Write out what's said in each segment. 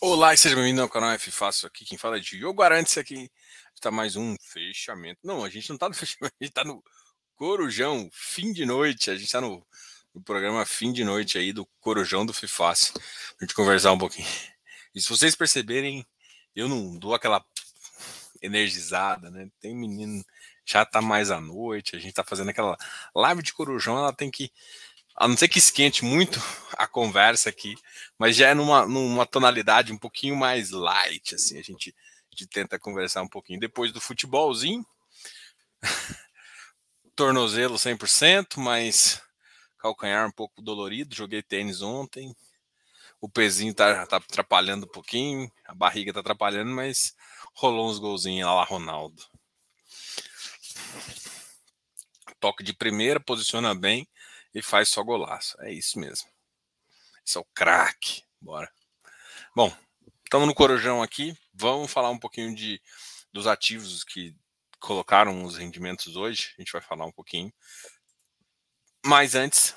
Olá e seja bem-vindo ao canal F Fácil aqui. Quem fala é Diogo Arantes aqui. Está mais um fechamento. Não, a gente não está no fechamento, a gente está no Corujão, fim de noite. A gente está no, no, programa fim de noite aí do Corujão do FIFácil. A gente conversar um pouquinho. E se vocês perceberem, eu não dou aquela energizada, né? Tem menino, já tá mais à noite, a gente tá fazendo aquela live de Corujão, ela tem que a não ser que esquente muito a conversa aqui, mas já é numa, numa tonalidade um pouquinho mais light, assim, a gente, a gente tenta conversar um pouquinho. Depois do futebolzinho, tornozelo 100%, mas calcanhar um pouco dolorido, joguei tênis ontem, o pezinho tá, tá atrapalhando um pouquinho, a barriga tá atrapalhando, mas rolou uns golzinhos lá, Ronaldo. Toque de primeira, posiciona bem, e faz só golaço. É isso mesmo. Esse é o craque. Bora. Bom, estamos no Corujão aqui. Vamos falar um pouquinho de, dos ativos que colocaram os rendimentos hoje. A gente vai falar um pouquinho. Mas antes,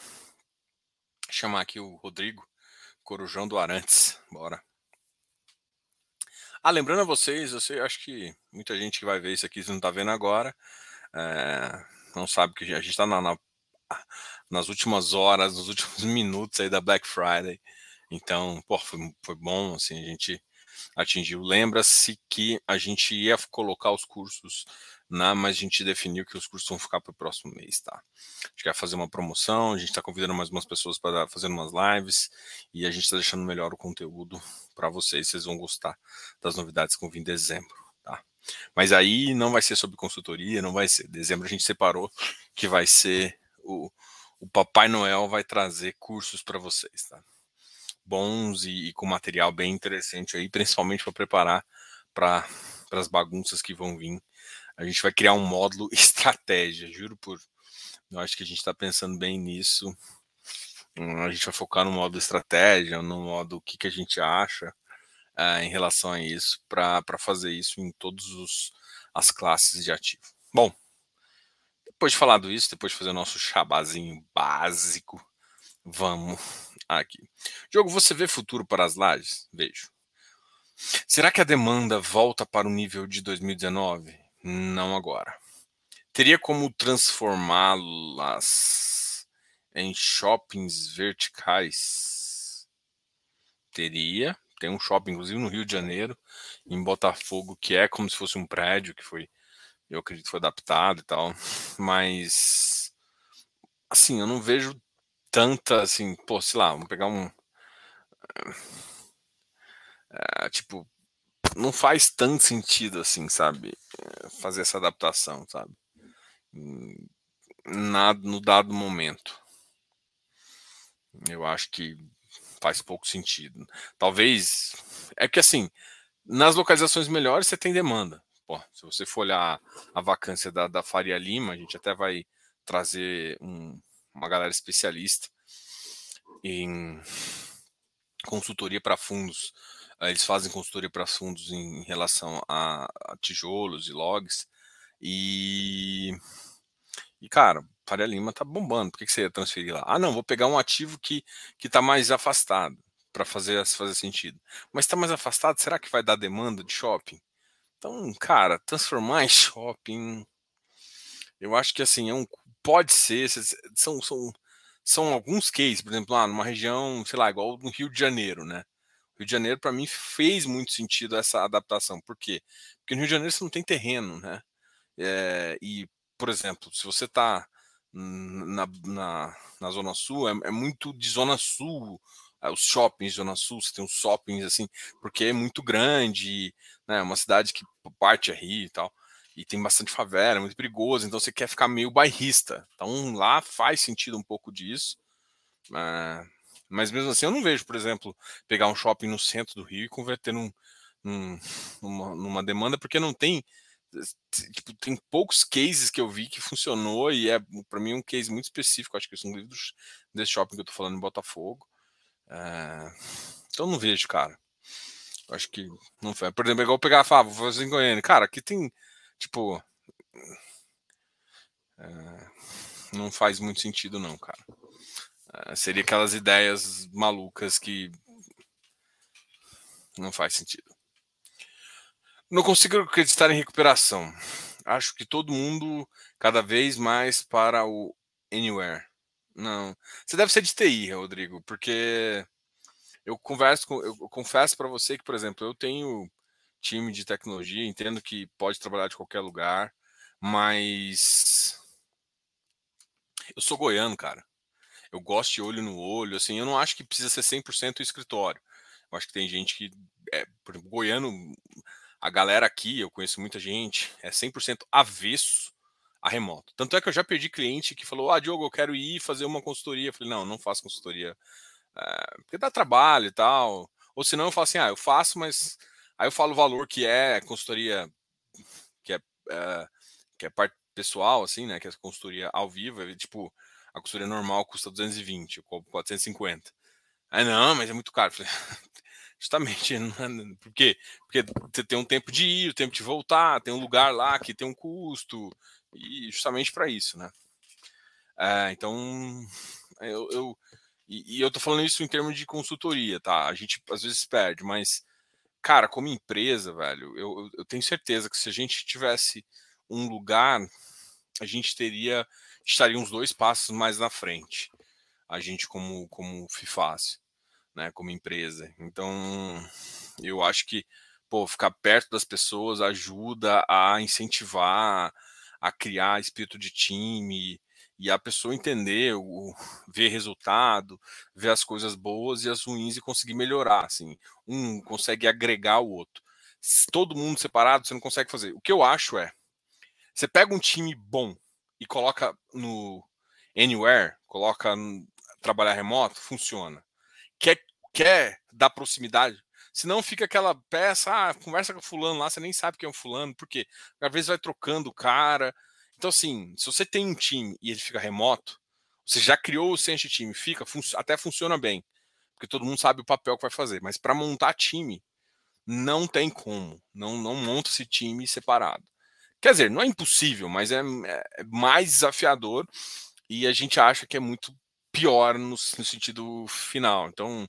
chamar aqui o Rodrigo, Corujão do Arantes. Bora. Ah, lembrando a vocês, eu sei, acho que muita gente que vai ver isso aqui, se não está vendo agora, é, não sabe que a gente está na, na, nas últimas horas, nos últimos minutos aí da Black Friday. Então, pô, foi, foi bom, assim, a gente atingiu. Lembra-se que a gente ia colocar os cursos na, mas a gente definiu que os cursos vão ficar para o próximo mês, tá? A gente quer fazer uma promoção, a gente está convidando mais umas pessoas para fazer umas lives e a gente está deixando melhor o conteúdo para vocês. Vocês vão gostar das novidades que vão vir em dezembro, tá? Mas aí não vai ser sobre consultoria, não vai ser. Dezembro a gente separou que vai ser o, o Papai Noel vai trazer cursos para vocês, tá? Bons e, e, com material bem interessante aí, principalmente para preparar para as bagunças que vão vir. A gente vai criar um módulo estratégia, juro por. Eu acho que a gente está pensando bem nisso. Hum, a gente vai focar no modo estratégia, no modo o que, que a gente acha uh, em relação a isso, para fazer isso em todas as classes de ativo. Bom, depois de falado isso, depois de fazer o nosso chabazinho básico, vamos aqui. Jogo, você vê futuro para as lajes? Vejo. Será que a demanda volta para o nível de 2019? Não agora. Teria como transformá-las em shoppings verticais? Teria. Tem um shopping, inclusive no Rio de Janeiro, em Botafogo, que é como se fosse um prédio que foi eu acredito que foi adaptado e tal, mas assim, eu não vejo tanta assim, pô, sei lá, vamos pegar um é, tipo, não faz tanto sentido assim, sabe? Eh, fazer essa adaptação, sabe? Nada no dado momento. Eu acho que faz pouco sentido. Talvez é que assim, nas localizações melhores você tem demanda. Se você for olhar a vacância da, da Faria Lima, a gente até vai trazer um, uma galera especialista em consultoria para fundos. Eles fazem consultoria para fundos em relação a, a, tijolos e logs. E, e cara, Faria Lima tá bombando. Por que, que você ia transferir lá? Ah, não, vou pegar um ativo que que está mais afastado para fazer fazer sentido. Mas está mais afastado, será que vai dar demanda de shopping? Então, cara, transformar em shopping, eu acho que assim, é um, pode ser, são, são, são alguns cases, por exemplo, lá numa região, sei lá, igual no Rio de Janeiro, né? Rio de Janeiro, para mim, fez muito sentido essa adaptação. Por quê? Porque no Rio de Janeiro você não tem terreno, né? É, e, por exemplo, se você está na, na, na, Zona Sul, é, é, muito de Zona Sul, os shoppings Zona Sul, você tem uns shoppings assim, porque é muito grande, né? Uma cidade que parte é rio e tal. E tem bastante favela, é muito perigoso, então você quer ficar meio bairrista. Então lá faz sentido um pouco disso. Uh, mas mesmo assim, eu não vejo, por exemplo, pegar um shopping no centro do Rio e converter num, num, numa, numa demanda, porque não tem. Tipo, tem poucos cases que eu vi que funcionou e é para mim um case muito específico. Acho que são livros desse shopping que eu tô falando em Botafogo. Uh, então não vejo, cara. Acho que não foi. Por exemplo, é igual pegar a Fábio, vou fazer em Goiânia. Cara, aqui tem, tipo. É, não faz muito sentido, não, cara. É, seria aquelas ideias malucas que. Não faz sentido. Não consigo acreditar em recuperação. Acho que todo mundo cada vez mais para o anywhere. Não. Você deve ser de TI, Rodrigo, porque eu converso com, eu confesso para você que, por exemplo, eu tenho time de tecnologia, entendo que pode trabalhar de qualquer lugar, mas eu sou goiano, cara. Eu gosto de olho no olho, assim, eu não acho que precisa ser 100% escritório. Eu acho que tem gente que é, por exemplo, goiano, a galera aqui, eu conheço muita gente, é 100% avesso a remoto. Tanto é que eu já perdi cliente que falou: "Ah, Diogo, eu quero ir fazer uma consultoria". Eu falei: "Não, não faço consultoria, é, porque dá trabalho e tal". Ou senão eu falo assim: "Ah, eu faço, mas aí eu falo o valor que é consultoria que é, é que é parte pessoal assim, né, que é consultoria ao vivo, é, tipo, a consultoria normal custa 220, eu cobro 450. Aí não, mas é muito caro. Falei, justamente, por quê? Porque você tem um tempo de ir, o um tempo de voltar, tem um lugar lá que tem um custo, e justamente para isso, né? É, então, eu, eu e, e, eu tô falando isso em termos de consultoria, tá? A gente às vezes perde, mas, cara, como empresa, velho, eu, eu tenho certeza que se a gente tivesse um lugar, a gente teria, estaria uns dois passos mais na frente. A gente como, como FIFAS, né, como empresa. Então, eu acho que, pô, ficar perto das pessoas ajuda a incentivar, a criar espírito de time e a pessoa entender, o, ver resultado, ver as coisas boas e as ruins e conseguir melhorar. Assim, um consegue agregar o outro. Se todo mundo separado, você não consegue fazer. O que eu acho é, você pega um time bom e coloca no anywhere, coloca no, trabalhar remoto, funciona. Quer, quer dar proximidade, Senão fica aquela peça, ah, conversa com fulano lá, você nem sabe quem é o fulano, porque às vezes vai trocando o cara. Então, assim, se você tem um time e ele fica remoto, você já criou o senso time, fica, fun até funciona bem, porque todo mundo sabe o papel que vai fazer. Mas para montar time, não tem como. Não, não monta esse time separado. Quer dizer, não é impossível, mas é, é mais desafiador e a gente acha que é muito pior no, no sentido final. Então,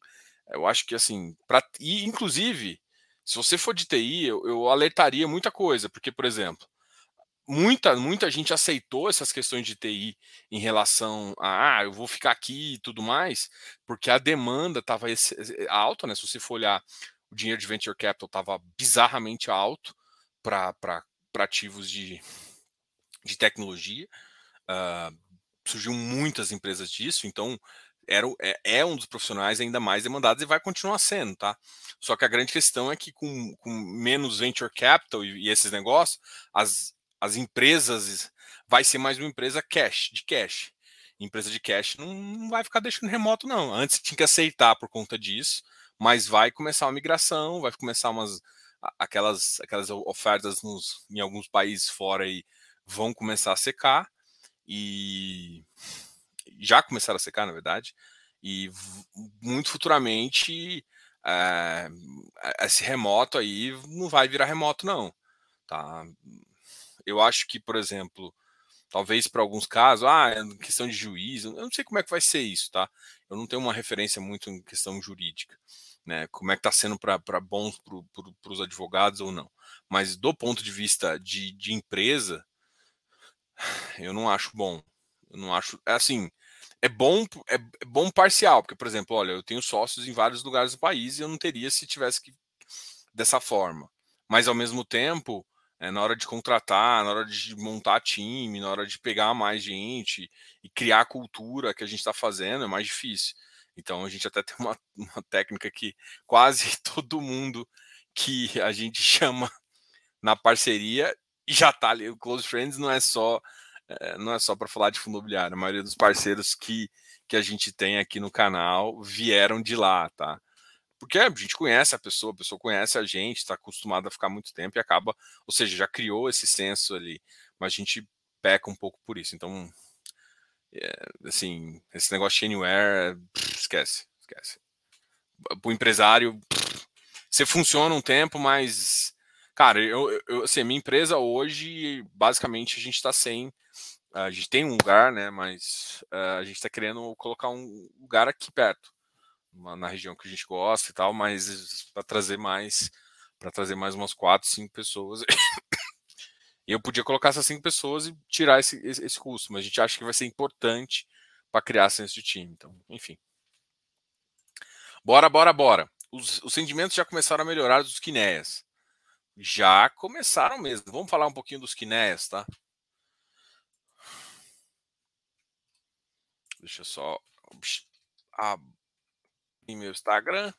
eu acho que assim, pra, e inclusive, se você for de TI, eu, eu alertaria muita coisa, porque, por exemplo, muita, muita gente aceitou essas questões de TI em relação a ah, eu vou ficar aqui e tudo mais, porque a demanda estava alta, né? Se você for olhar, o dinheiro de venture capital estava bizarramente alto para ativos de, de tecnologia. Uh, surgiu muitas empresas disso, então era, é, é, um dos profissionais ainda mais demandados e vai continuar sendo, tá? Só que a grande questão é que com, com menos venture capital e, e, esses negócios, as, as empresas vai ser mais uma empresa cash, de cash. Empresa de cash não, não vai ficar deixando remoto, não. Antes tinha que aceitar por conta disso, mas vai começar uma migração, vai começar umas aquelas, aquelas ofertas nos, em alguns países fora aí vão começar a secar e já começaram a secar, na verdade, e muito futuramente é, esse remoto aí não vai virar remoto, não. Tá? Eu acho que, por exemplo, talvez para alguns casos, ah, é questão de juiz, eu não sei como é que vai ser isso, tá? Eu não tenho uma referência muito em questão jurídica, né? Como é que está sendo para bons para os advogados ou não. Mas do ponto de vista de, de empresa, eu não acho bom. Eu não acho. É assim, é bom, é, é, bom parcial, porque, por exemplo, olha, eu tenho sócios em vários lugares do país e eu não teria se tivesse que dessa forma. Mas ao mesmo tempo, é, na hora de contratar, na hora de montar time, na hora de pegar mais gente e criar a cultura que a gente está fazendo, é mais difícil. Então a gente até tem uma, uma técnica que quase todo mundo que a gente chama na parceria já está ali. O Close Friends não é só é, não é só para falar de fundo imobiliário, a maioria dos parceiros que, que a gente tem aqui no canal vieram de lá, tá? Porque a gente conhece a pessoa, a pessoa conhece a gente, está acostumada a ficar muito tempo e acaba, ou seja, já criou esse senso ali, mas a gente peca um pouco por isso. Então, é, assim, esse negócio de anywhere, esquece, esquece. Para o empresário, você funciona um tempo, mas, cara, eu, eu, assim, minha empresa hoje, basicamente, a gente está sem a gente tem um lugar, né? Mas uh, a gente está querendo colocar um lugar aqui perto. na região que a gente gosta e tal, mas para trazer mais, para trazer mais umas quatro, cinco pessoas. e eu podia colocar essas cinco pessoas e tirar esse, esse, esse custo, mas a gente acha que vai ser importante para criar senso de time. Então, enfim. Bora, bora, bora. Os, os sentimentos já começaram a melhorar dos Quinéias. Já começaram mesmo. Vamos falar um pouquinho dos Quinéias, tá? Deixa eu só abrir meu Instagram.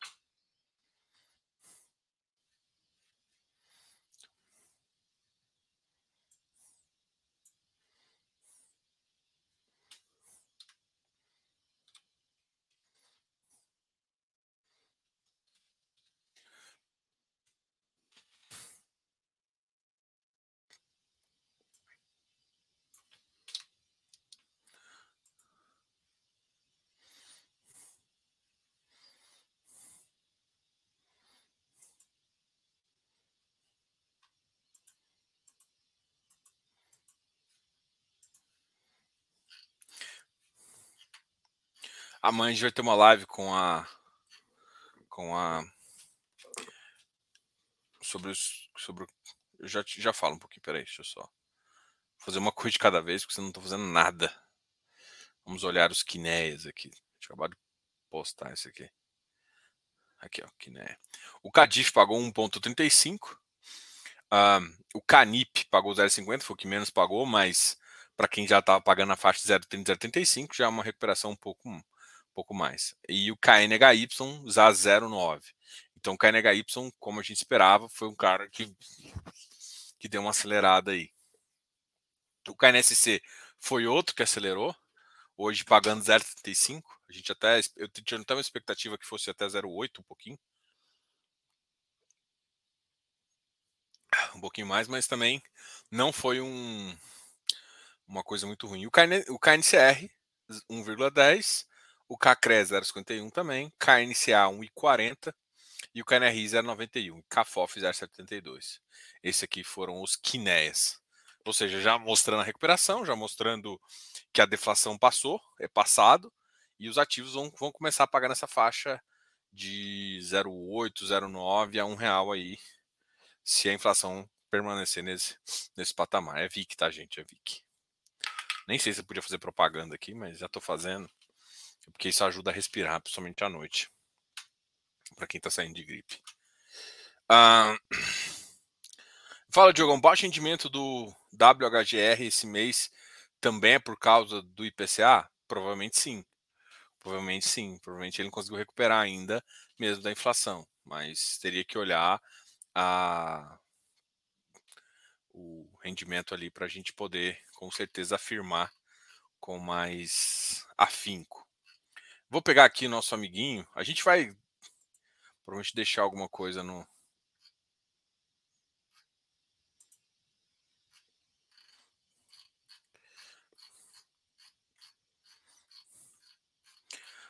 Amanhã a gente vai ter uma live com a. Com a. Sobre os. Sobre, eu já, já falo um pouquinho, peraí, deixa eu só. Fazer uma coisa de cada vez, porque você não estou fazendo nada. Vamos olhar os quinéias aqui. Deixa eu acabar de postar isso aqui. Aqui, ó, quinéia. O Cadif pagou 1,35. Uh, o Canip pagou 0,50, foi o que menos pagou, mas para quem já estava pagando a faixa 0,30, 0,35, já é uma recuperação um pouco pouco mais. E o KNHY ZA 09. Então o KNHY, como a gente esperava, foi um cara que, que deu uma acelerada aí. O KNSC foi outro que acelerou, hoje pagando 0,35. A gente até eu tinha até uma expectativa que fosse até 0,8 um pouquinho. Um pouquinho mais, mas também não foi um uma coisa muito ruim. O, KN, o KNCR 1,10 o CACRE 0,51 também, KNCA 1,40 e o KNRI 0,91, CAFOF 0,72. Esses aqui foram os Quinéias. Ou seja, já mostrando a recuperação, já mostrando que a deflação passou, é passado, e os ativos vão, vão começar a pagar nessa faixa de 0,8, 0,9 a 1 real aí, se a inflação permanecer nesse, nesse patamar. É VIC, tá, gente? É VIC. Nem sei se eu podia fazer propaganda aqui, mas já estou fazendo porque isso ajuda a respirar, principalmente à noite, para quem está saindo de gripe. Ah, fala, Diogo, um baixo rendimento do WHGR esse mês também é por causa do IPCA? Provavelmente sim. Provavelmente sim. Provavelmente ele não conseguiu recuperar ainda, mesmo da inflação. Mas teria que olhar a, o rendimento ali para a gente poder, com certeza, afirmar com mais afinco. Vou pegar aqui nosso amiguinho. A gente vai provavelmente deixar alguma coisa no.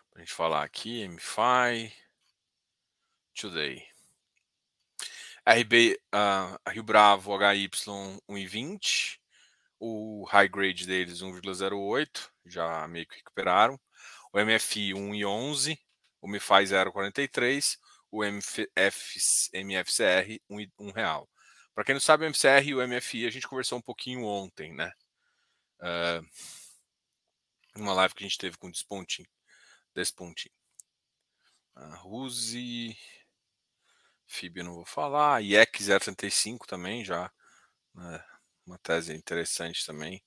Pra gente falar aqui, MFI, Today. RB, uh, Rio Bravo, HY 1,20. O high grade deles 1,08. Já meio que recuperaram o MFI 1,11, o MFI 0,43, o MF, MFCR 1, 1 real. Para quem não sabe, o MCR e o MFI a gente conversou um pouquinho ontem, né? Uh, uma live que a gente teve com o Despontinho. Despontinho. A Ruse, FIB eu não vou falar, IEC 035 também já, né? uma tese interessante também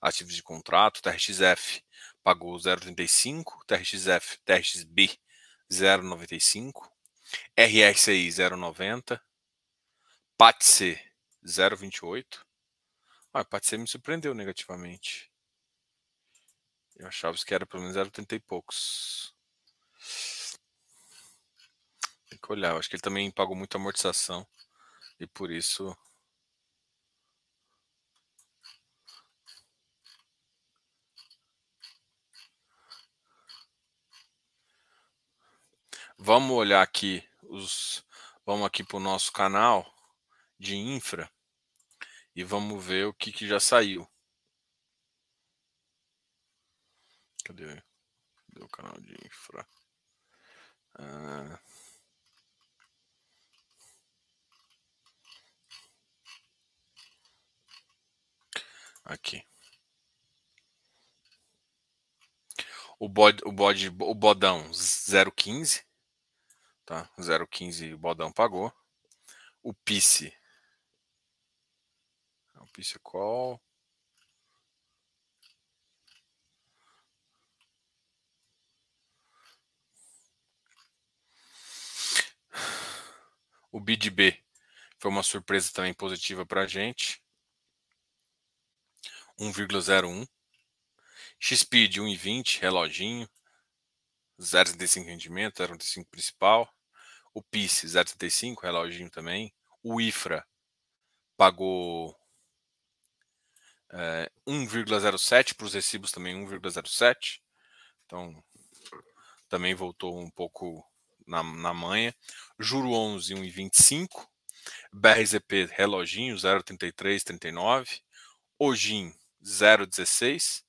ativos de contrato, TRXF pagou 0,35, TRXF, TRXB 0,95, RSI 0,90, PATC 0,28. Ah, PATC me surpreendeu negativamente. Eu achava que era pelo menos 0,30 e poucos. Tem que olhar, acho que ele também pagou muita amortização e por isso Vamos olhar aqui os. Vamos aqui para o nosso canal de infra e vamos ver o que, que já saiu. Cadê? Cadê o canal de infra? Ah. Aqui. O bode, o bode, o bodão 0,15, tá? 0,15 o bodão pagou. O PICE. O PICE call. O BidB foi uma surpresa também positiva para a gente. 1,01. XPID 1,20, reloginho. 0,35 rendimento, 0,35 principal. O PIS 0,35, reloginho também. O IFRA pagou é, 1,07 para os recibos também 1,07. Então também voltou um pouco na, na manha. Juro 11, 1,25. BRZP reloginho 0,33, 39. Ojin 0,16.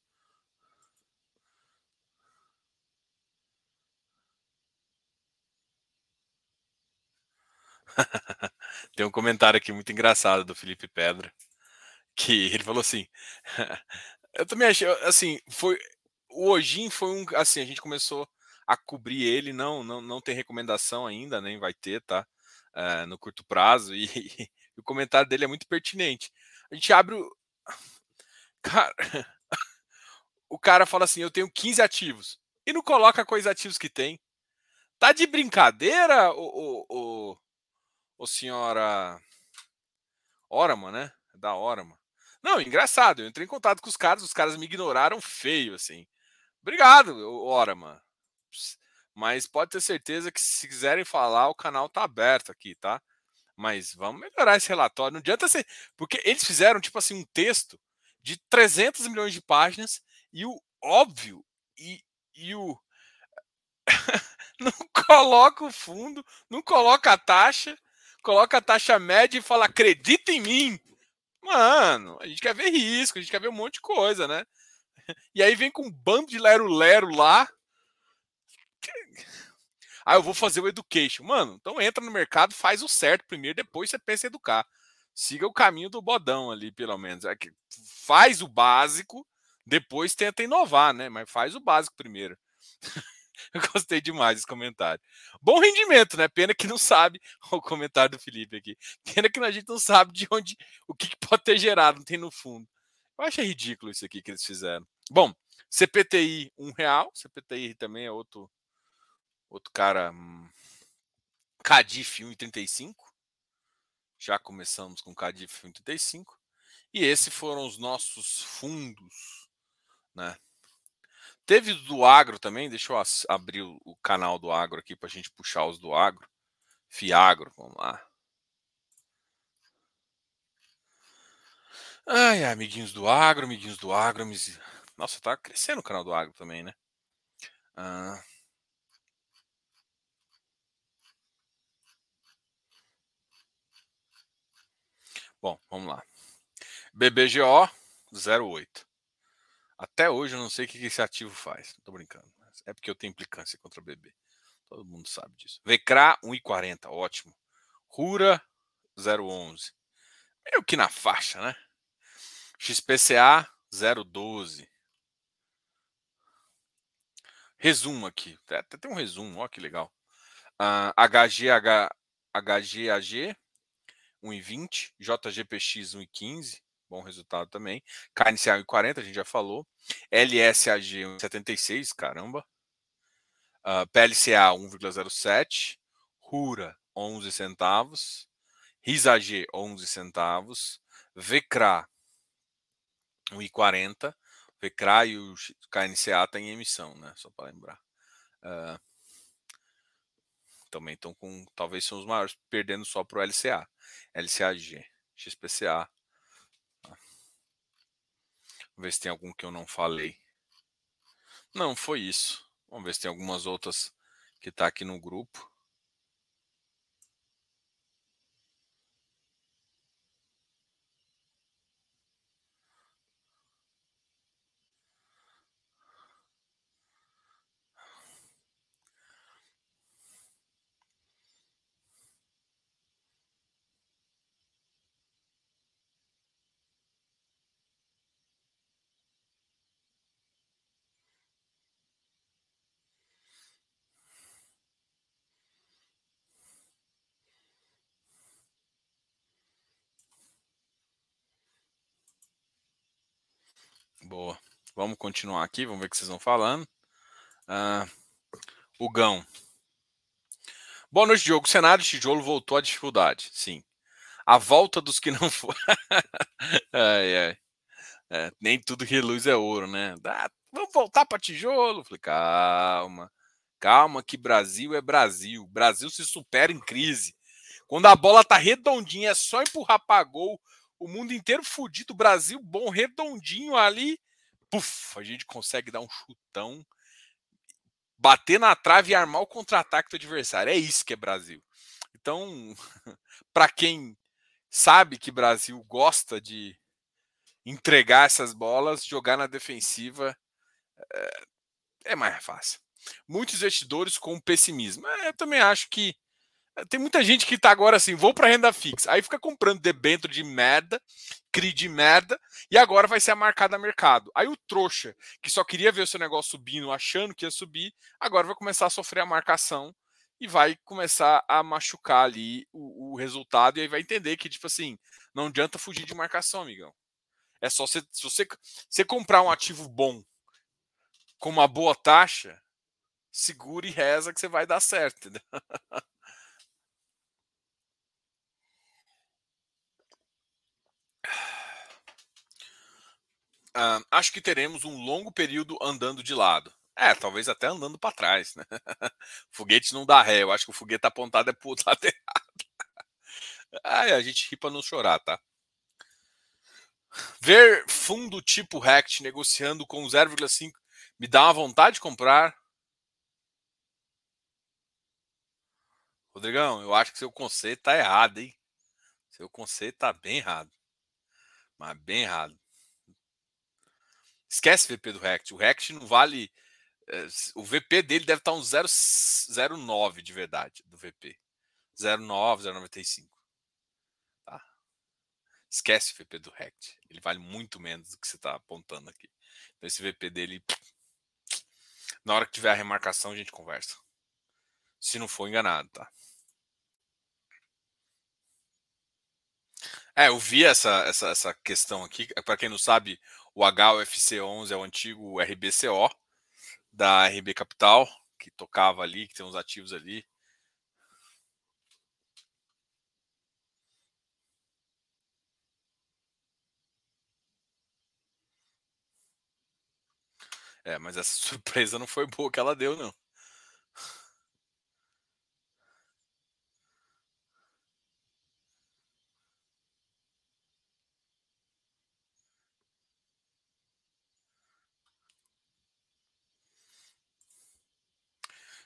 Tem um comentário aqui muito engraçado do Felipe Pedra, que ele falou assim: Eu também achei, assim, foi o Ojin foi um, assim, a gente começou a cobrir ele, não, não, não tem recomendação ainda, nem vai ter, tá? Uh, no curto prazo e, e, o comentário dele é muito pertinente. A gente abre o cara, o cara fala assim: "Eu tenho 15 ativos" e não coloca quais ativos que tem. Tá de brincadeira, o, o, o, o senhora Orama, né? Da Orama. Não, engraçado. Eu entrei em contato com os caras, os caras me ignoraram feio, assim. Obrigado, Orama. Mas pode ter certeza que se quiserem falar, o canal tá aberto aqui, tá? Mas vamos melhorar esse relatório. Não adianta ser. Porque eles fizeram, tipo assim, um texto de 300 milhões de páginas e o óbvio e, e o. não coloca o fundo, não coloca a taxa coloca a taxa média e fala, acredita em mim. Mano, a gente quer ver risco, a gente quer ver um monte de coisa, né? E aí vem com um bando de lero-lero lá. Ah, eu vou fazer o education. Mano, então entra no mercado, faz o certo primeiro, depois você pensa em educar. Siga o caminho do bodão ali, pelo menos. É faz o básico, depois tenta inovar, né? Mas faz o básico primeiro. Eu gostei demais desse comentário. Bom rendimento, né? Pena que não sabe o comentário do Felipe aqui. Pena que a gente não sabe de onde o que pode ter gerado, não tem no fundo. Eu achei ridículo isso aqui que eles fizeram. Bom, CPTI um real, CPTI também é outro outro cara hum, Cadif 1,35. Já começamos com Cadif 1,35. E esses foram os nossos fundos, né? Teve do agro também, deixa eu abrir o canal do agro aqui para a gente puxar os do agro. Fiagro, vamos lá. Ai, amiguinhos do agro, amiguinhos do agro. Nossa, tá crescendo o canal do agro também, né? Ah. Bom, vamos lá. BBGO 08. Até hoje eu não sei o que esse ativo faz. Tô brincando. É porque eu tenho implicância contra o bebê. Todo mundo sabe disso. Vecra 1,40, ótimo. Rura 0,11. Meio que na faixa, né? XPCA 0,12. Resumo aqui. Até tem um resumo, ó que legal. Uh, HGH, HGAG 1,20. JGPX 1,15 bom resultado também. KNCA 40, a gente já falou. LSAG 76, caramba. Uh, PLCA 1,07. RURA 11 centavos. RISAG 11 centavos. VECRA 1,40. VECRA e o KNCA têm tá emissão, né? Só para lembrar. Uh, também estão com. Talvez são os maiores, perdendo só para o LCA. LCAG. XPCA Vamos ver se tem algum que eu não falei. Não, foi isso. Vamos ver se tem algumas outras que está aqui no grupo. Boa. Vamos continuar aqui, vamos ver o que vocês vão falando. Ah, o Gão. Boa noite, Diogo. O cenário de tijolo voltou à dificuldade. Sim. A volta dos que não foram. ai, ai. É, nem tudo que reluz é ouro, né? Ah, vamos voltar para tijolo. Falei, calma. Calma, que Brasil é Brasil. Brasil se supera em crise. Quando a bola tá redondinha, é só empurrar para gol. O mundo inteiro fudido, Brasil bom, redondinho ali. Puf, a gente consegue dar um chutão, bater na trave e armar o contra-ataque do adversário. É isso que é Brasil. Então, para quem sabe que Brasil gosta de entregar essas bolas, jogar na defensiva é, é mais fácil. Muitos investidores com pessimismo. É, eu também acho que tem muita gente que tá agora assim, vou para renda fixa. Aí fica comprando debênture de merda, CRI de merda, e agora vai ser a marcada mercado. Aí o trouxa, que só queria ver o seu negócio subindo, achando que ia subir, agora vai começar a sofrer a marcação e vai começar a machucar ali o, o resultado, e aí vai entender que, tipo assim, não adianta fugir de marcação, amigão. É só você, se você, você comprar um ativo bom com uma boa taxa, segura e reza que você vai dar certo, entendeu? Uh, acho que teremos um longo período andando de lado. É, talvez até andando para trás, né? foguete não dá ré. Eu acho que o foguete apontado é pro lado errado. Ai, a gente ri para não chorar, tá? Ver fundo tipo Rect negociando com 0,5 me dá uma vontade de comprar. Rodrigão, eu acho que seu conceito tá errado, hein? Seu conceito tá bem errado. Mas bem errado. Esquece o VP do Rect. O Rect não vale. Eh, o VP dele deve estar um 0,09 de verdade do VP. 0,9, 0,95. Tá? Esquece o VP do Rect. Ele vale muito menos do que você está apontando aqui. Então esse VP dele. Na hora que tiver a remarcação, a gente conversa. Se não for enganado, tá? É, eu vi essa, essa, essa questão aqui. Para quem não sabe, o HUFC11 é o antigo RBCO da RB Capital, que tocava ali, que tem uns ativos ali. É, mas essa surpresa não foi boa que ela deu, não.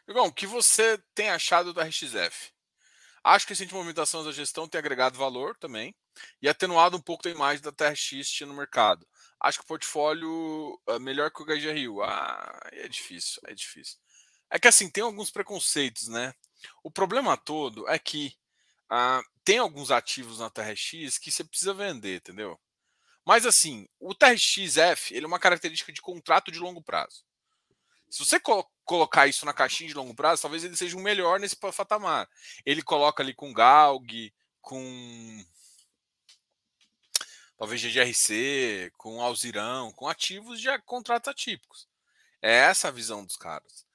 Igão, o que você tem achado do RXF? Acho que essa movimentação da gestão tem agregado valor também e atenuado um pouco da imagem da TRX no mercado. Acho que o portfólio é melhor que o HGRU. Ah, é difícil, é difícil. É que assim, tem alguns preconceitos, né? O problema todo é que ah, tem alguns ativos na TRX que você precisa vender, entendeu? Mas assim, o TRXF ele é uma característica de contrato de longo prazo. Se você colocar isso na caixinha de longo prazo, talvez ele seja o melhor nesse patamar. Ele coloca ali com Galg, com talvez GGRC, com Alzirão, com ativos de contratos atípicos. É essa a visão dos caras.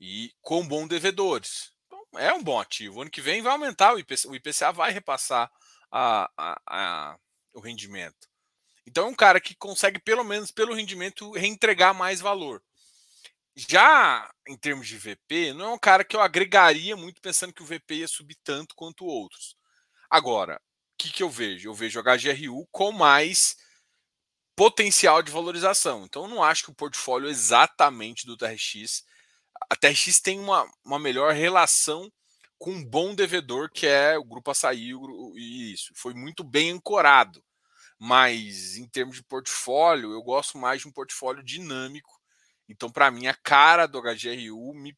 E com bons devedores. Então, é um bom ativo. Ano que vem vai aumentar, o IPCA, o IPCA vai repassar a, a, a, o rendimento. Então é um cara que consegue, pelo menos pelo rendimento, reentregar mais valor. Já em termos de VP, não é um cara que eu agregaria muito pensando que o VP ia subir tanto quanto outros. Agora, o que, que eu vejo? Eu vejo HGRU com mais potencial de valorização. Então, eu não acho que o portfólio exatamente do TRX. A TRX tem uma, uma melhor relação com um bom devedor, que é o Grupo Açaí, e isso. Foi muito bem ancorado. Mas, em termos de portfólio, eu gosto mais de um portfólio dinâmico então, para mim, a cara do HGRU me...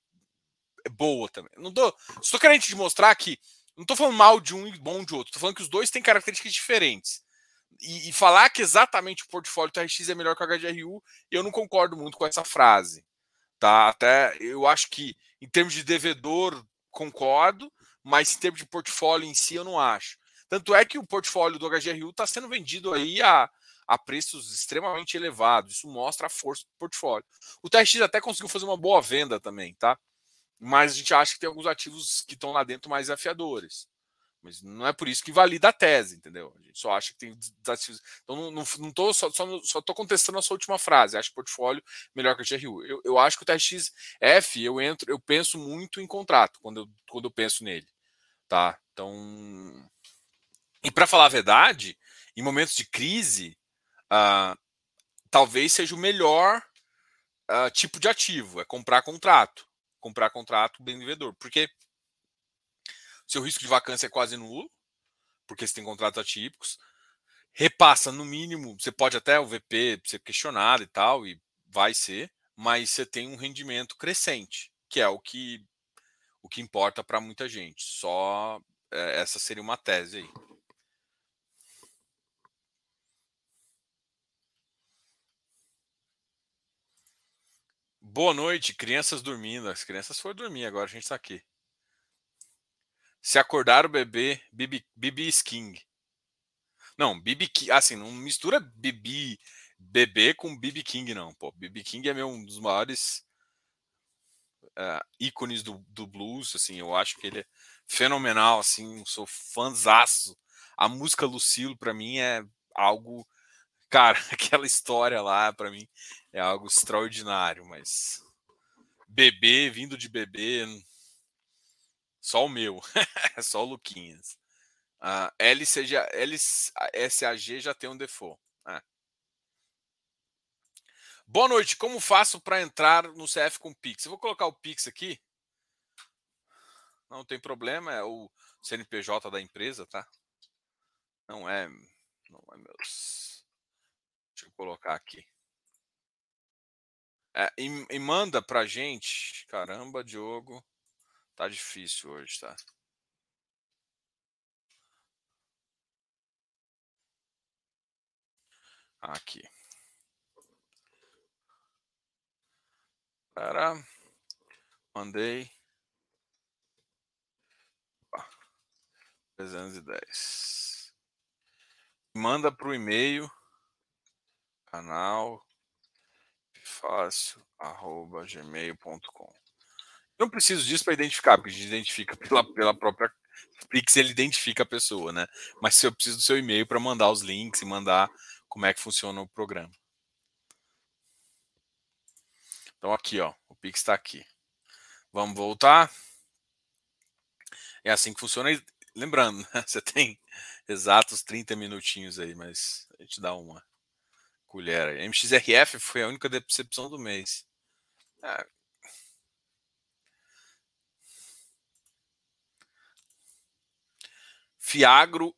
é boa também. Não tô, estou querendo te mostrar que não estou falando mal de um e bom de outro. Estou falando que os dois têm características diferentes. E, e, falar que exatamente o portfólio TRX é melhor que o HGRU, eu não concordo muito com essa frase. Tá? Até eu acho que, em termos de devedor, concordo, mas em termos de portfólio em si, eu não acho. Tanto é que o portfólio do HGRU está sendo vendido aí a, a preços extremamente elevados. Isso mostra a força do portfólio. O TRX até conseguiu fazer uma boa venda também, tá? Mas a gente acha que tem alguns ativos que estão lá dentro mais desafiadores. Mas não é por isso que valida a tese, entendeu? A gente só acha que tem desafios. Então, não, não, não tô só, só, só tô contestando a sua última frase. Acho que o portfólio melhor que o GRU. Eu, eu acho que o TRXF, eu entro, eu penso muito em contrato quando eu, quando eu penso nele. Tá? Então. E para falar a verdade, em momentos de crise, uh, talvez seja o melhor uh, tipo de ativo, é comprar contrato. Comprar contrato bem devedor. Porque seu risco de vacância é quase nulo, porque você tem contratos atípicos. Repassa no mínimo, você pode até o VP ser questionado e tal, e vai ser, mas você tem um rendimento crescente, que é o que o que importa para muita gente. Só é, essa seria uma tese aí. Boa noite, crianças dormindo. As crianças foram dormir, agora a gente está aqui. Se acordar o bebê, Bibi, Sking. Não, Bibi King, assim, não mistura Bibi bebê com Bibi King, não. Pô, Bibi King é meu, um dos maiores uh, ícones do, do blues, assim, eu acho que ele é fenomenal, assim, sou fãzaço. A música Lucilo, para mim, é algo. Cara, aquela história lá, para mim, é algo extraordinário, mas. Bebê, vindo de bebê, só o meu. só o Luquinhas. Uh, LCG, LSAG já tem um default. É. Boa noite. Como faço para entrar no CF com Pix? Eu vou colocar o Pix aqui. Não tem problema, é o CNPJ da empresa, tá? Não é, não é meus. Deixa eu colocar aqui. É, e, e manda pra gente. Caramba, Diogo. Tá difícil hoje, tá? Aqui. Para. Mandei. 310. Manda para o e-mail canal fácil arroba gmail.com não preciso disso para identificar, porque a gente identifica pela, pela própria Pix, ele identifica a pessoa, né? Mas se eu preciso do seu e-mail para mandar os links e mandar como é que funciona o programa. Então aqui, ó, o Pix está aqui. Vamos voltar. É assim que funciona. lembrando, né? você tem exatos 30 minutinhos aí, mas a gente dá uma colher. MXRF foi a única decepção do mês. É, Fiagro,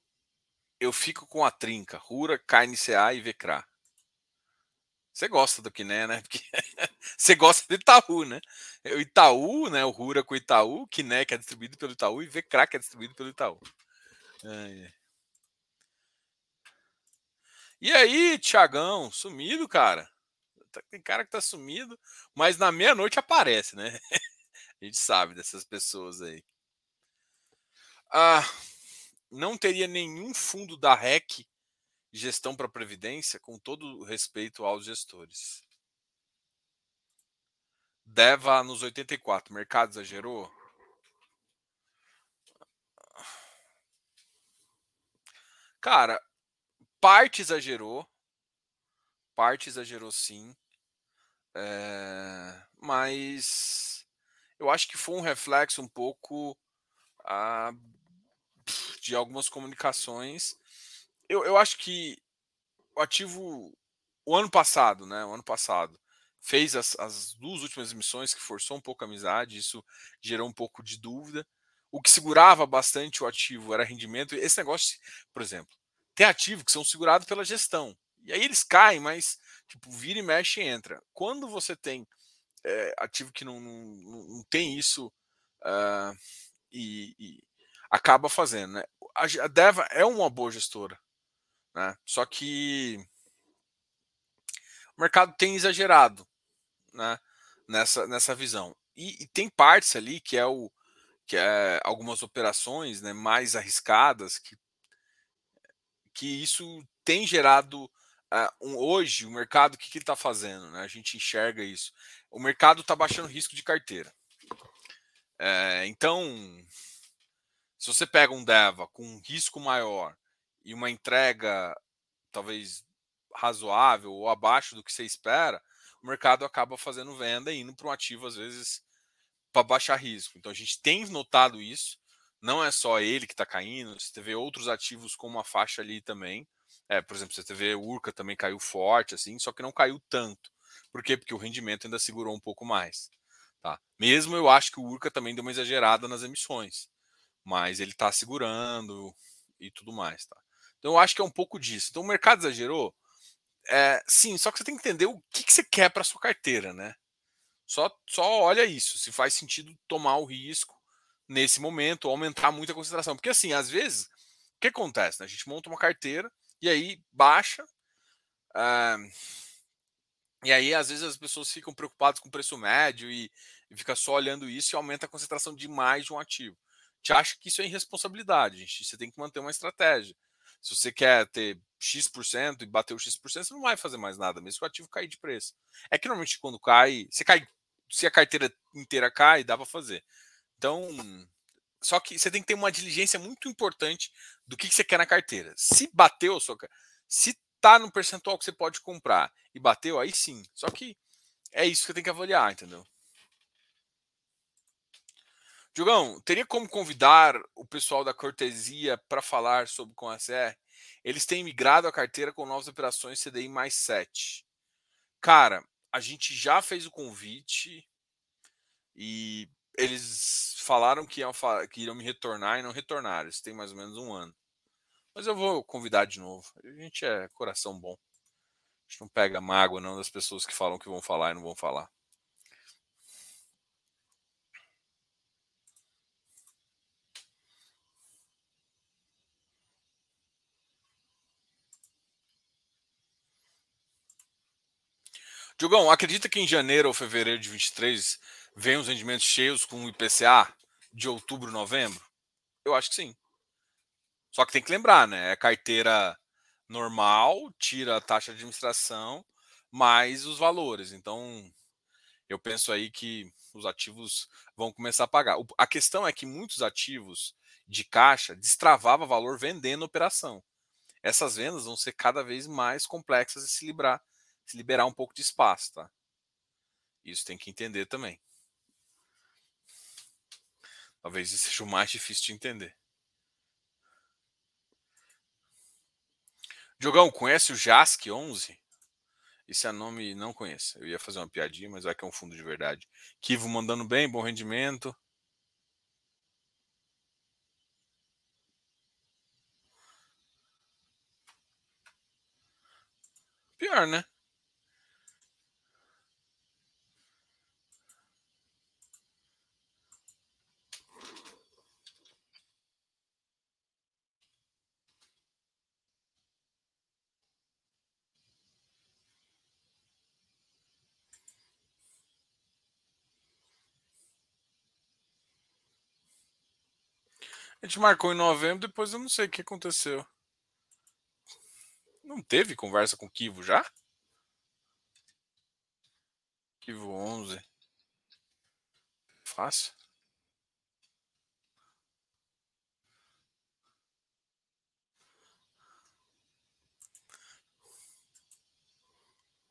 eu fico com a trinca. Rura, KNCA e Vecra. Você gosta do Kiné, né? Porque você gosta do Itaú, né? O Itaú, né? O Rura com o Itaú, Kiné que é distribuído pelo Itaú e Vecra que é distribuído pelo Itaú. E aí, Tiagão, sumido, cara? Tá, tem cara que tá sumido, mas na meia-noite aparece, né? A gente sabe dessas pessoas aí. Ah, não teria nenhum fundo da REC gestão para previdência, com todo respeito aos gestores. Deva nos 84, mercado exagerou? Cara, parte exagerou, parte exagerou sim, é, mas eu acho que foi um reflexo um pouco ah, de algumas comunicações. Eu, eu acho que o ativo, o ano passado, né? O ano passado, fez as, as duas últimas emissões que forçou um pouco a amizade, isso gerou um pouco de dúvida. O que segurava bastante o ativo era rendimento. Esse negócio, por exemplo, tem ativos que são segurados pela gestão. E aí eles caem, mas tipo, vira e mexe e entra. Quando você tem é, ativo que não, não, não tem isso uh, e, e, acaba fazendo. Né? A Deva é uma boa gestora, né? só que o mercado tem exagerado né? nessa, nessa visão. E, e, tem partes ali que é o que é algumas operações né, mais arriscadas que, que isso tem gerado um, hoje o mercado, o que, que ele está fazendo? Né? A gente enxerga isso. O mercado está baixando risco de carteira. É, então, se você pega um DEVA com um risco maior e uma entrega talvez razoável ou abaixo do que você espera, o mercado acaba fazendo venda e indo para um ativo, às vezes, para baixar risco. Então a gente tem notado isso. Não é só ele que está caindo, você vê outros ativos com uma faixa ali também. É, por exemplo, você o Urca também caiu forte, assim, só que não caiu tanto. Por quê? Porque o rendimento ainda segurou um pouco mais. Tá? Mesmo eu acho que o Urca também deu uma exagerada nas emissões, mas ele está segurando e tudo mais. Tá? Então eu acho que é um pouco disso. Então o mercado exagerou? É, sim, só que você tem que entender o que, que você quer para sua carteira, né? Só, só olha isso, se faz sentido tomar o risco nesse momento, aumentar muito a concentração. Porque assim, às vezes, o que acontece? Né? A gente monta uma carteira e aí baixa. Uh, e aí, às vezes, as pessoas ficam preocupadas com o preço médio e, e fica só olhando isso e aumenta a concentração demais de um ativo. Gente acha que isso é irresponsabilidade, gente. Você tem que manter uma estratégia. Se você quer ter X% e bater o X%, você não vai fazer mais nada, mesmo que o ativo cair de preço. É que normalmente quando cai, você cai, se a carteira inteira cai, dá para fazer. Então, só que você tem que ter uma diligência muito importante do que, você quer na carteira. Se bateu, se tá no percentual que você pode comprar e bateu, aí sim. Só que é isso que tem que avaliar, entendeu? Diogão, teria como convidar o pessoal da cortesia para falar sobre com a CR? Eles têm migrado a carteira com novas operações CDI mais 7. Cara, a gente já fez o convite e eles falaram que iam, que iriam me retornar e não retornaram. Isso tem mais ou menos um ano. Mas eu vou convidar de novo. A gente é coração bom. A gente não pega mágoa não das pessoas que falam que vão falar e não vão falar. Diogão, acredita que em janeiro ou fevereiro de 23 vem os rendimentos cheios com o IPCA de outubro, novembro? Eu acho que sim. Só que tem que lembrar, né? É carteira normal, tira a taxa de administração, mais os valores. Então, eu penso aí que os ativos vão começar a pagar. A questão é que muitos ativos de caixa destravava valor vendendo operação. Essas vendas vão ser cada vez mais complexas de se liberar se liberar um pouco de espaço, tá? Isso tem que entender também. Talvez seja o mais difícil de entender. Diogão, conhece o JASC 11? Esse é nome não conheço. Eu ia fazer uma piadinha, mas vai que é um fundo de verdade. Kivo mandando bem, bom rendimento. Pior, né? A gente marcou em novembro, depois eu não sei o que aconteceu. Não teve conversa com o Kivo já? Kivo 11. Fácil.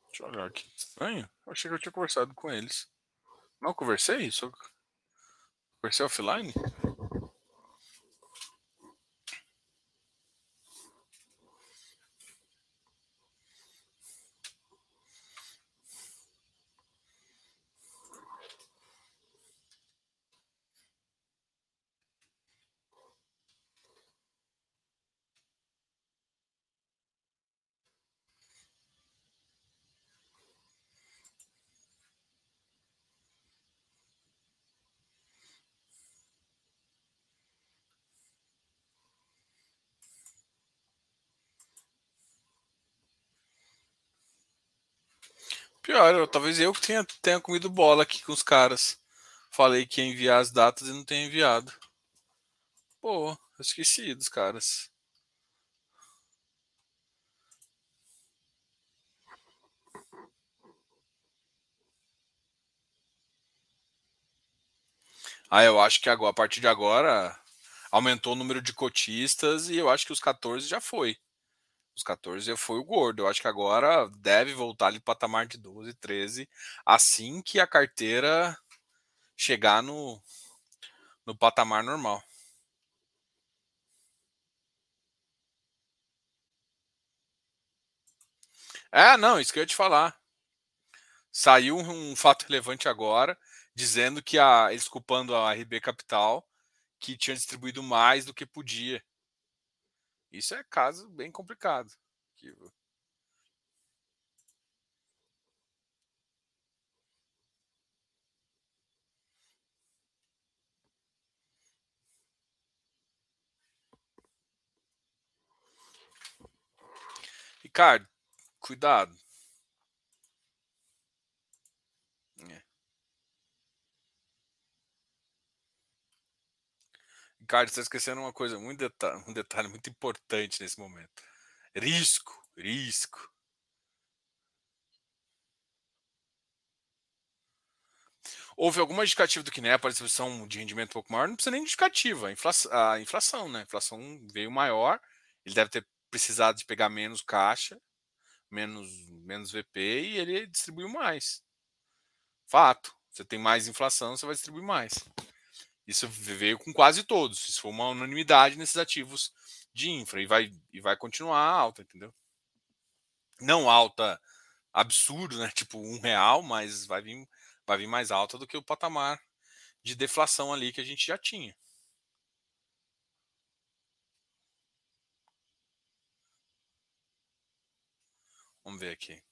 Deixa eu olhar aqui. Estranho. Eu achei que eu tinha conversado com eles. Não conversei? Só conversei offline? pior, olha, talvez eu que tenha, tenha comido bola aqui com os caras. Falei que ia enviar as datas e não tem enviado. Pô, eu esqueci dos caras. Ah, eu acho que agora, a partir de agora aumentou o número de cotistas e eu acho que os 14 já foi. Os 14 já foi o gordo. Eu acho que agora deve voltar ali para patamar de 12, 13, assim que a carteira chegar no, no patamar normal. É, não, isso que eu ia te falar. Saiu um fato relevante agora, dizendo que a, eles culpando a RB Capital, que tinha distribuído mais do que podia. Isso é caso bem complicado. Ricardo, cuidado. É. Ricardo, você está esquecendo uma coisa, muito detalhe, um detalhe muito importante nesse momento. Risco, risco. Houve alguma justificativa do que né, a participação de rendimento um pouco maior? Não precisa nem justificativa. A inflação, a inflação, né? A inflação veio maior, ele deve ter precisado de pegar menos caixa, menos, menos VP e ele distribuiu mais. Fato. Você tem mais inflação, você vai distribuir mais. Isso veio com quase todos. Isso foi uma unanimidade nesses ativos de infra e vai, e vai continuar alta, entendeu? Não alta absurdo, né? Tipo um real, mas vai vir, vai vir mais alta do que o patamar de deflação ali que a gente já tinha. Vamos ver aqui.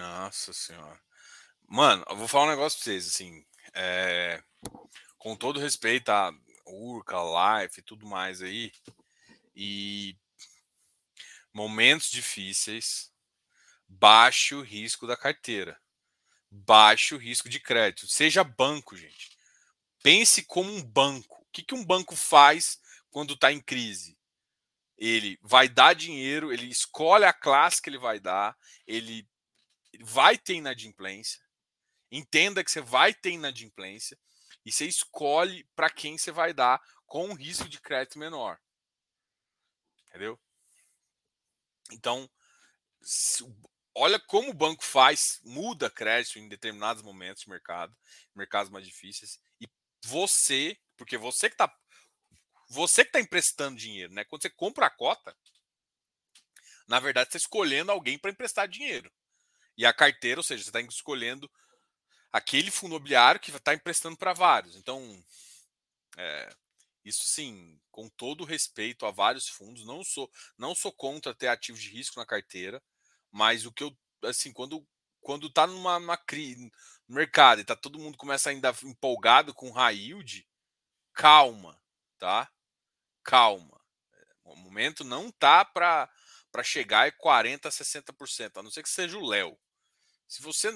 Nossa senhora. Mano, eu vou falar um negócio pra vocês, assim. É, com todo respeito a Urca, Life e tudo mais aí. E momentos difíceis, baixo risco da carteira. Baixo risco de crédito. Seja banco, gente. Pense como um banco. O que, que um banco faz quando está em crise? Ele vai dar dinheiro, ele escolhe a classe que ele vai dar, ele vai ter inadimplência. Entenda que você vai ter inadimplência e você escolhe para quem você vai dar com um risco de crédito menor. Entendeu? Então, olha como o banco faz, muda crédito em determinados momentos de mercado, mercados mais difíceis, e você, porque você que está você que está emprestando dinheiro, né? Quando você compra a cota, na verdade você está escolhendo alguém para emprestar dinheiro. E a carteira, ou seja, você está escolhendo aquele fundo imobiliário que está emprestando para vários. Então, é, isso sim, com todo respeito a vários fundos, não sou não sou contra ter ativos de risco na carteira, mas o que eu assim, quando quando está numa, numa crise no mercado e tá todo mundo começa ainda empolgado com high yield, calma, tá? calma. O momento não tá para para chegar em 40, 60%, a não ser que seja o Léo. Se você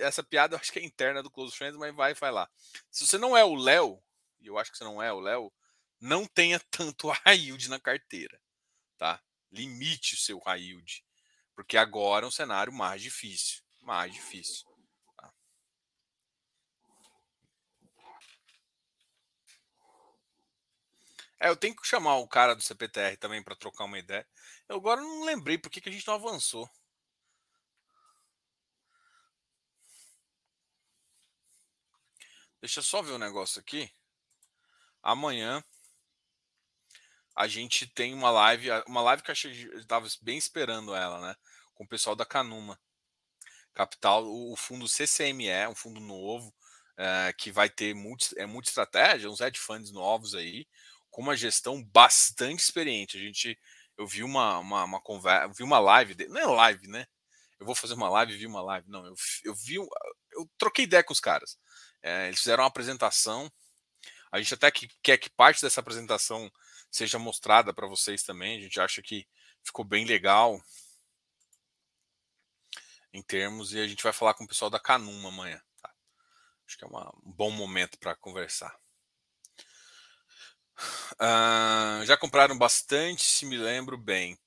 essa piada eu acho que é interna do Close Friends, mas vai vai lá. Se você não é o Léo, e eu acho que você não é o Léo, não tenha tanto high yield na carteira, tá? Limite o seu high yield, porque agora é um cenário mais difícil, mais difícil. É, eu tenho que chamar o cara do CPTR também para trocar uma ideia. Eu agora não lembrei por que, que a gente não avançou. Deixa eu só ver um negócio aqui. Amanhã a gente tem uma live, uma live que eu estava bem esperando ela, né? Com o pessoal da Canuma Capital, o, fundo CCME, um fundo novo, é, que vai ter multi, é, multi estratégia, uns hedge funds novos aí com uma gestão bastante experiente. A gente, eu vi uma, uma, uma conversa, vi uma live, de, não é live, né? Eu vou fazer uma live, vi uma live. Não, eu, eu vi, eu troquei ideia com os caras. É, eles fizeram uma apresentação. A gente até que, quer que parte dessa apresentação seja mostrada para vocês também. A gente acha que ficou bem legal em termos e a gente vai falar com o pessoal da Canuma amanhã. Tá? Acho que é uma, um bom momento para conversar. Uh, já compraram bastante, se me lembro bem.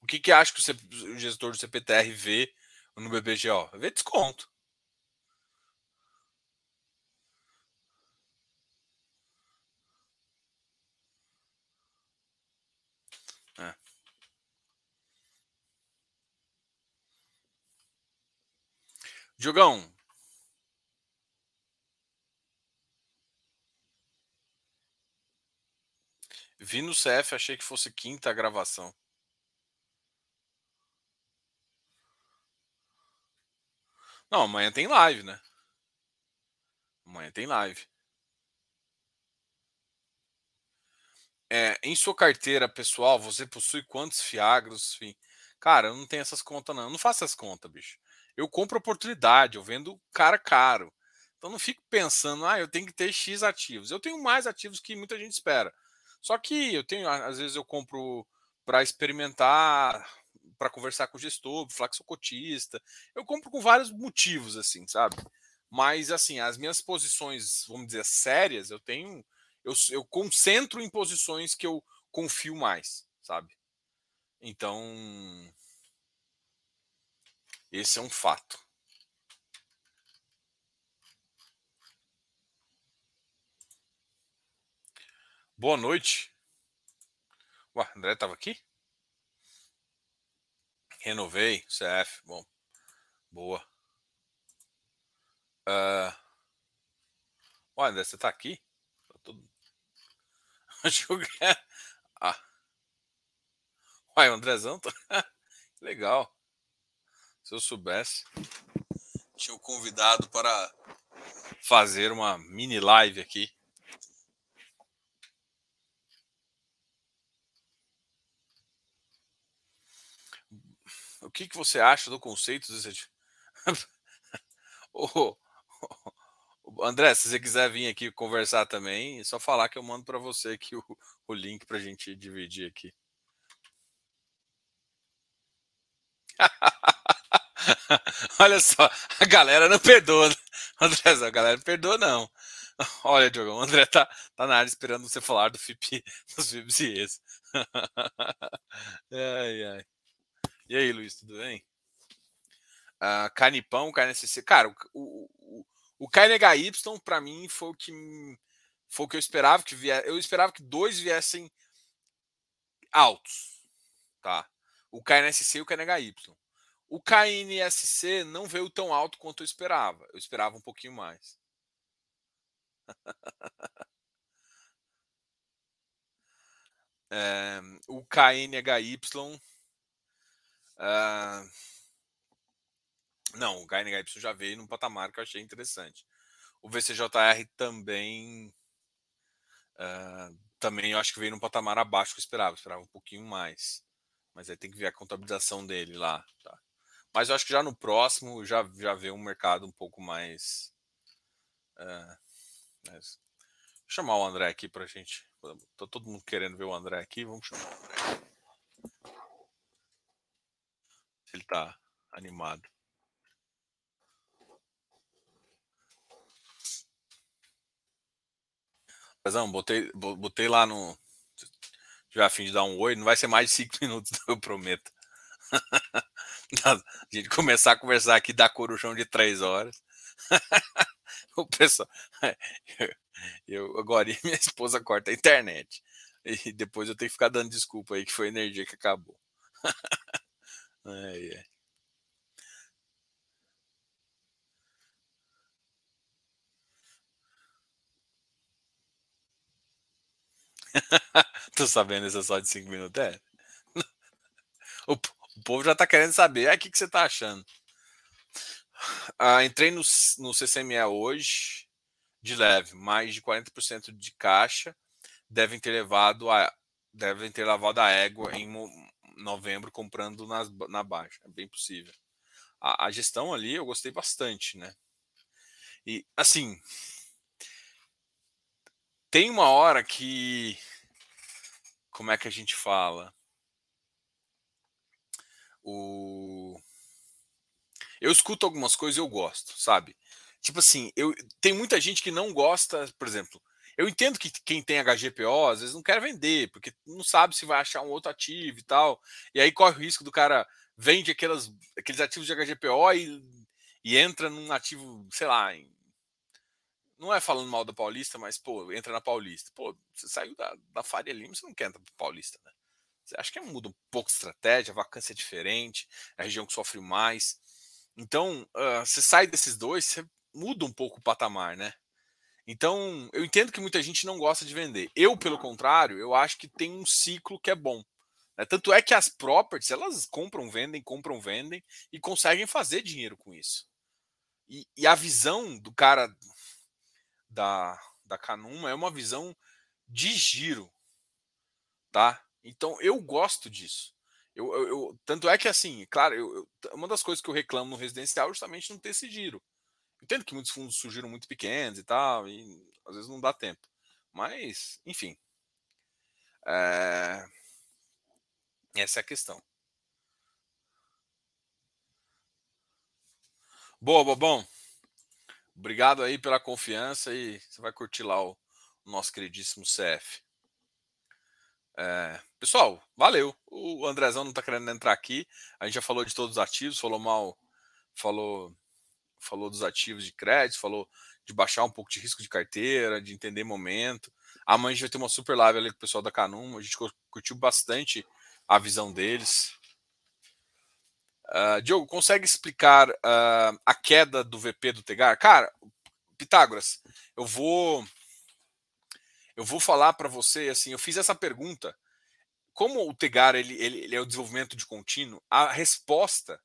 O que, que acha que o, C, o gestor do CPTR vê no BBGO? Vê desconto. É. Diogão, Vi no CF, achei que fosse quinta gravação. Não, amanhã tem live, né? Amanhã tem live. É, em sua carteira pessoal, você possui quantos Fiagros? Enfim. Cara, eu não tenho essas contas, não. Eu não faço essas contas, bicho. Eu compro oportunidade, eu vendo cara caro. Então não fico pensando, ah, eu tenho que ter X ativos. Eu tenho mais ativos que muita gente espera. Só que eu tenho, às vezes eu compro para experimentar, para conversar com o gestor, falar que sou cotista. Eu compro com vários motivos, assim, sabe? Mas, assim, as minhas posições, vamos dizer, sérias, eu tenho. Eu, eu concentro em posições que eu confio mais, sabe? Então. Esse é um fato. Boa noite. Ué, André estava aqui? Renovei, CF, bom. Boa. Uh... André, você está aqui? Tá tudo... ah. Ué, o Andrezão tá... Legal. Se eu soubesse. Tinha o convidado para fazer uma mini live aqui. O que, que você acha do conceito desse... oh, oh, André, se você quiser vir aqui conversar também, é só falar que eu mando para você aqui o, o link para a gente dividir aqui. Olha só, a galera não perdoa. Né? André, a galera não perdoa, não. Olha, Diogo, o André tá, tá na área esperando você falar do FIP, dos FIPs e esse. ai, ai. E aí, Luiz, tudo bem? Uh, Canipão, KNSC. Cara, o, o, o KNHY, para mim, foi o que foi o que eu esperava que viesse. Eu esperava que dois viessem altos. Tá? O KNSC e o KNHY. O KNSC não veio tão alto quanto eu esperava. Eu esperava um pouquinho mais. é, o KNHY Uh, não, o KNHY já veio num patamar que eu achei interessante. O VCJR também. Uh, também eu acho que veio num patamar abaixo que eu esperava. Eu esperava um pouquinho mais. Mas aí tem que ver a contabilização dele lá. Tá? Mas eu acho que já no próximo já, já vê um mercado um pouco mais. Uh, mas... Vou chamar o André aqui para gente. Tá todo mundo querendo ver o André aqui. Vamos chamar o André ele tá animado. Mas não, botei, botei lá no. Tiver a fim de dar um oi, não vai ser mais de cinco minutos, eu prometo. a gente começar a conversar aqui da corujão de três horas. o pessoal. Eu, agora minha esposa corta a internet. E depois eu tenho que ficar dando desculpa aí que foi a energia que acabou. Ai, ai. Tô sabendo essa só de 5 minutos. É. O, o, povo já tá querendo saber. o que, que você tá achando? Ah, entrei no, no CCME hoje, de leve, mais de 40% de caixa devem ter levado a devem ter lavado a égua em novembro comprando nas, na baixa. É bem possível. A, a gestão ali eu gostei bastante, né? E assim, tem uma hora que. Como é que a gente fala? O. Eu escuto algumas coisas e eu gosto, sabe? Tipo assim, eu tem muita gente que não gosta, por exemplo, Eu entendo que quem tem HGPO às vezes não quer vender, porque não sabe se vai achar um outro ativo e tal. E aí corre o risco do cara vende aquelas, aqueles ativos de HGPO e, e entra num ativo, sei lá, em, não é falando mal da Paulista, mas, pô, entra na Paulista. Pô, você saiu da, da Faria Lima, você não quer entrar para Paulista, né? Você acha que muda um pouco de estratégia, a vacância é diferente, é a região que sofre mais. Então, uh, você sai desses dois, você muda um pouco o patamar, né? Então, eu entendo que muita gente não gosta de vender. Eu, pelo contrário, eu acho que tem um ciclo que é bom. Né? Tanto é que as properties, elas compram, vendem, compram, vendem e conseguem fazer dinheiro com isso. E, e a visão do cara da, da Canuma é uma visão de giro, tá? Então eu gosto disso. Eu, eu, eu tanto é que assim, claro, eu, uma das coisas que eu reclamo no residencial é justamente não ter esse giro. Entendo que muitos fundos surgiram muito pequenos e tal, e às vezes não dá tempo. Mas, enfim. É... Essa é a questão. Boa, Bobão. Obrigado aí pela confiança e você vai curtir lá o, nosso queridíssimo CF. É, pessoal, valeu. O Andrezão não está querendo entrar aqui. A gente já falou de todos os ativos, falou mal, falou, falou dos ativos de crédito, falou de baixar um pouco de risco de carteira, de entender momento. Amanhã a gente vai ter uma super live ali com o pessoal da Canum. A gente curtiu bastante a visão deles. Uh, Diogo, consegue explicar uh, a queda do VP do Tegar? Cara, Pitágoras, eu vou eu vou falar para você assim, eu fiz essa pergunta. Como o Tegar ele, ele, ele, é o desenvolvimento de contínuo, a resposta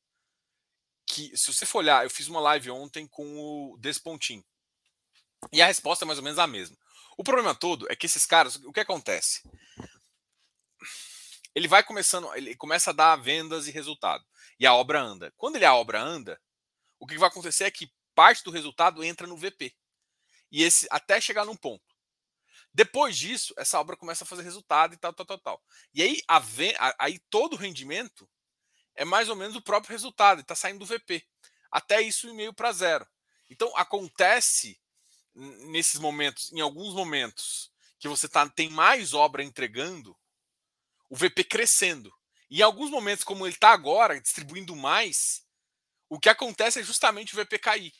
que se você for olhar, eu fiz uma live ontem com o Despontin. E a resposta é mais ou menos a mesma. O problema todo é que esses caras, o que acontece? Ele vai começando, ele começa a dar vendas e resultado e a obra anda. Quando ele, a obra anda, o que vai acontecer é que parte do resultado entra no VP. E esse até chegar num ponto. Depois disso, essa obra começa a fazer resultado e tal, tal, tal, tal. E aí, a, aí todo o rendimento é mais ou menos o próprio resultado, está saindo do VP. Até isso e meio para zero. Então acontece nesses momentos, em alguns momentos, que você tá, tem mais obra entregando, o VP crescendo. E em alguns momentos, como ele está agora, distribuindo mais, o que acontece é justamente o VP cair.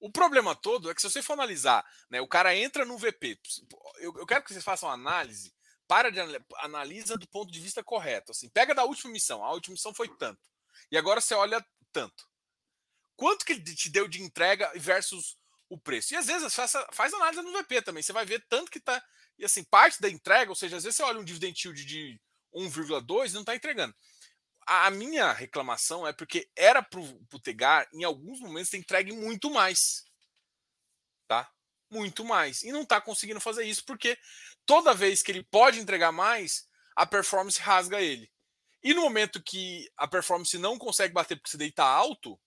O problema todo é que se você for analisar, né, o cara entra no VP, eu, eu quero que vocês façam uma análise, para de analisa do ponto de vista correto. Assim, pega da última missão, a última missão foi tanto. E agora você olha tanto. Quanto que ele te deu de entrega versus o preço? E às vezes faz, faz análise no VP também. Você vai ver tanto que está E assim, parte da entrega, ou seja, às vezes você olha um dividend yield de 1,2 não está entregando. A minha reclamação é porque era para o Tegar, em alguns momentos, ter entregue muito mais. Tá? Muito mais. E não está conseguindo fazer isso porque toda vez que ele pode entregar mais, a performance rasga ele. E no momento que a performance não consegue bater porque se deita alto,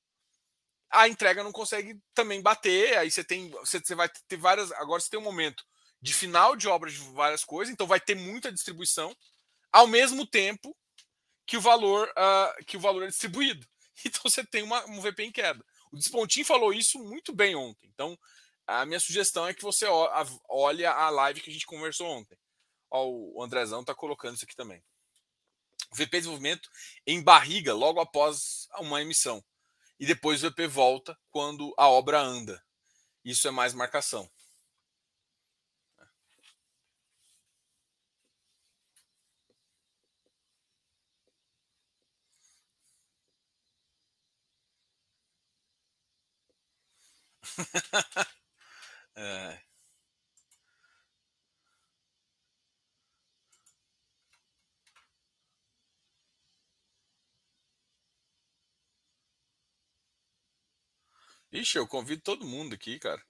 a entrega não consegue também bater. Aí você tem. Você, você vai ter várias. Agora você tem um momento de final de obras de várias coisas, então vai ter muita distribuição ao mesmo tempo que o valor uh, que o valor é distribuído. Então você tem uma, um VP em queda. O Despontin falou isso muito bem ontem. Então a minha sugestão é que você olhe a live que a gente conversou ontem. Ó, o Andrezão está colocando isso aqui também. O VP desenvolvimento em barriga logo após uma emissão. E depois o VP volta quando a obra anda. Isso é mais marcação. é. Ixi, eu convido todo mundo aqui, cara.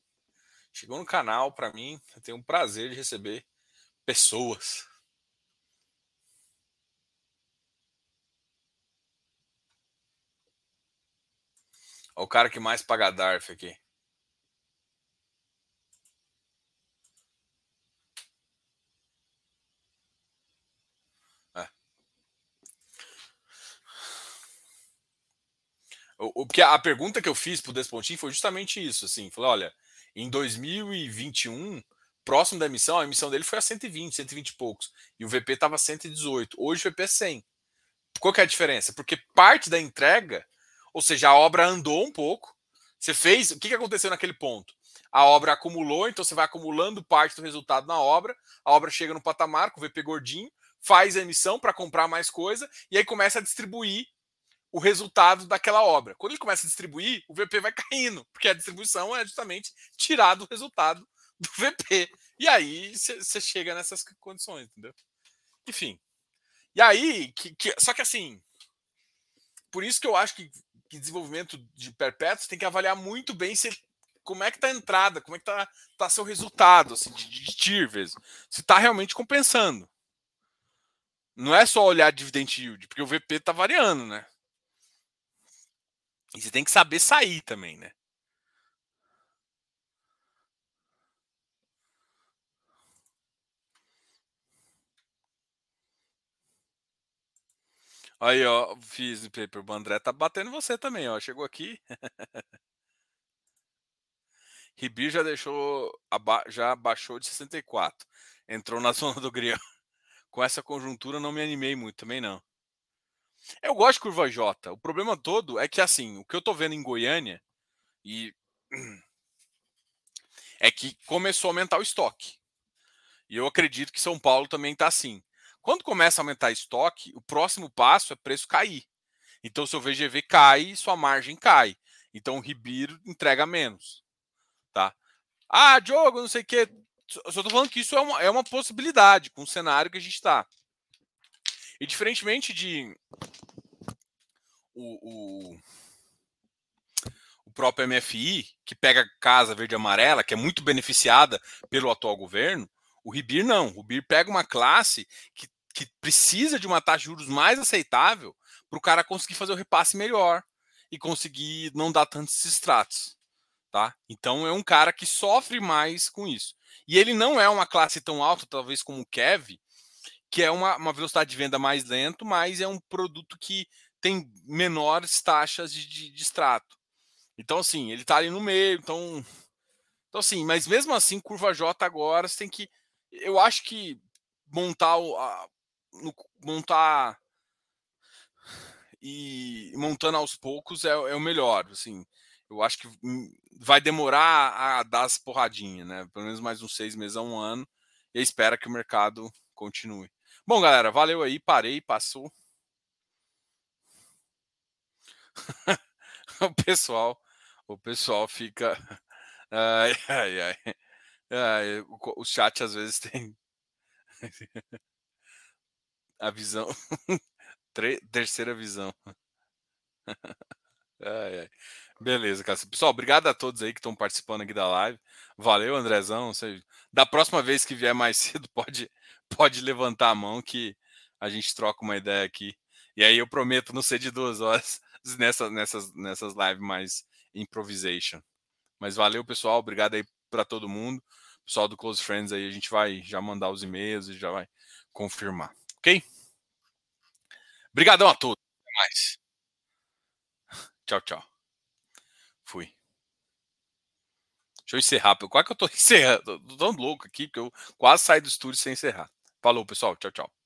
Chegou no canal, para mim, eu tenho um prazer de receber pessoas. o cara que mais paga DARF aqui. O, porque a pergunta que eu fiz para o Despontin foi justamente isso, assim, falou, olha, em 2021 próximo da emissão, a emissão dele foi a 120, 120 e poucos. E o VP estava 118. Hoje o VP é 100. Qual que é a diferença? Porque parte da entrega, ou seja, a obra andou um pouco. Você fez. O que, que aconteceu naquele ponto? A obra acumulou, então você vai acumulando parte do resultado na obra. A obra chega no patamar com o VP gordinho, faz a emissão para comprar mais coisa e aí começa a distribuir o resultado daquela obra. Quando ele começa a distribuir, o VP vai caindo, porque a distribuição é justamente tirar do resultado do VP. E aí você chega nessas condições, entendeu? Enfim. E aí, que, que, só que assim, por isso que eu acho que, que desenvolvimento de perpétuos tem que avaliar muito bem se como é que tá a entrada, como é que tá, tá seu resultado assim, de, de TIR, se está realmente compensando. Não é só olhar dividend yield, porque o VP está variando, né? E você tem que saber sair também, né? Aí, ó, fiz o paper. O André tá batendo você também, ó. Chegou aqui. Ribir já deixou, já baixou de 64. Entrou na zona do grião. Com essa conjuntura não me animei muito também não. Eu gosto de curva J. O problema todo é que assim, o que eu tô vendo em Goiânia e é que começou a aumentar o estoque. E eu acredito que São Paulo também está assim. Quando começa a aumentar estoque, o próximo passo é preço cair. Então, seu VGV cai, sua margem cai. Então, o Ribeiro entrega menos. Tá? Ah, Diogo, não sei o quê. Só estou falando que isso é uma, é uma possibilidade com o cenário que a gente está. E diferentemente de o, o, o, próprio MFI, que pega casa verde e amarela, que é muito beneficiada pelo atual governo, o Ribir não. O Ribir pega uma classe que, que precisa de uma taxa de juros mais aceitável para o cara conseguir fazer o repasse melhor e conseguir não dar tantos extratos. Tá? Então é um cara que sofre mais com isso. E ele não é uma classe tão alta, talvez como o Kev, que é uma, uma velocidade de venda mais lento, mas é um produto que tem menores taxas de, de, de extrato. Então, assim, ele está ali no meio. Então, então, assim, mas mesmo assim, curva J agora, você tem que. Eu acho que montar o. A, no, montar e montando aos poucos é, é, o melhor. Assim, eu acho que hum, vai demorar a dar as porradinhas, né? Pelo menos mais uns seis meses a um ano. E espera que o mercado continue. Bom, galera, valeu aí, parei, passou. o pessoal, o pessoal fica. Ai, ai, ai. ai o, o chat às vezes tem a visão, terceira visão. Ai, ai. Beleza, cara. Pessoal, obrigado a todos aí que estão participando aqui da live. Valeu, Andrezão. Da próxima vez que vier mais cedo, pode pode levantar a mão que a gente troca uma ideia aqui. E aí eu prometo não ser de duas horas nessa, nessas, nessas lives mais improvisation. Mas valeu, pessoal. Obrigado aí para todo mundo. Pessoal do Close Friends aí, a gente vai já mandar os e-mails e já vai confirmar. Ok? Obrigadão a todos. Até mais. Tchau, tchau. Deixa eu encerrar. Quase que eu tô encerrando. Tô tão louco aqui que eu quase saí do estúdio sem encerrar. Falou, pessoal. Tchau, tchau.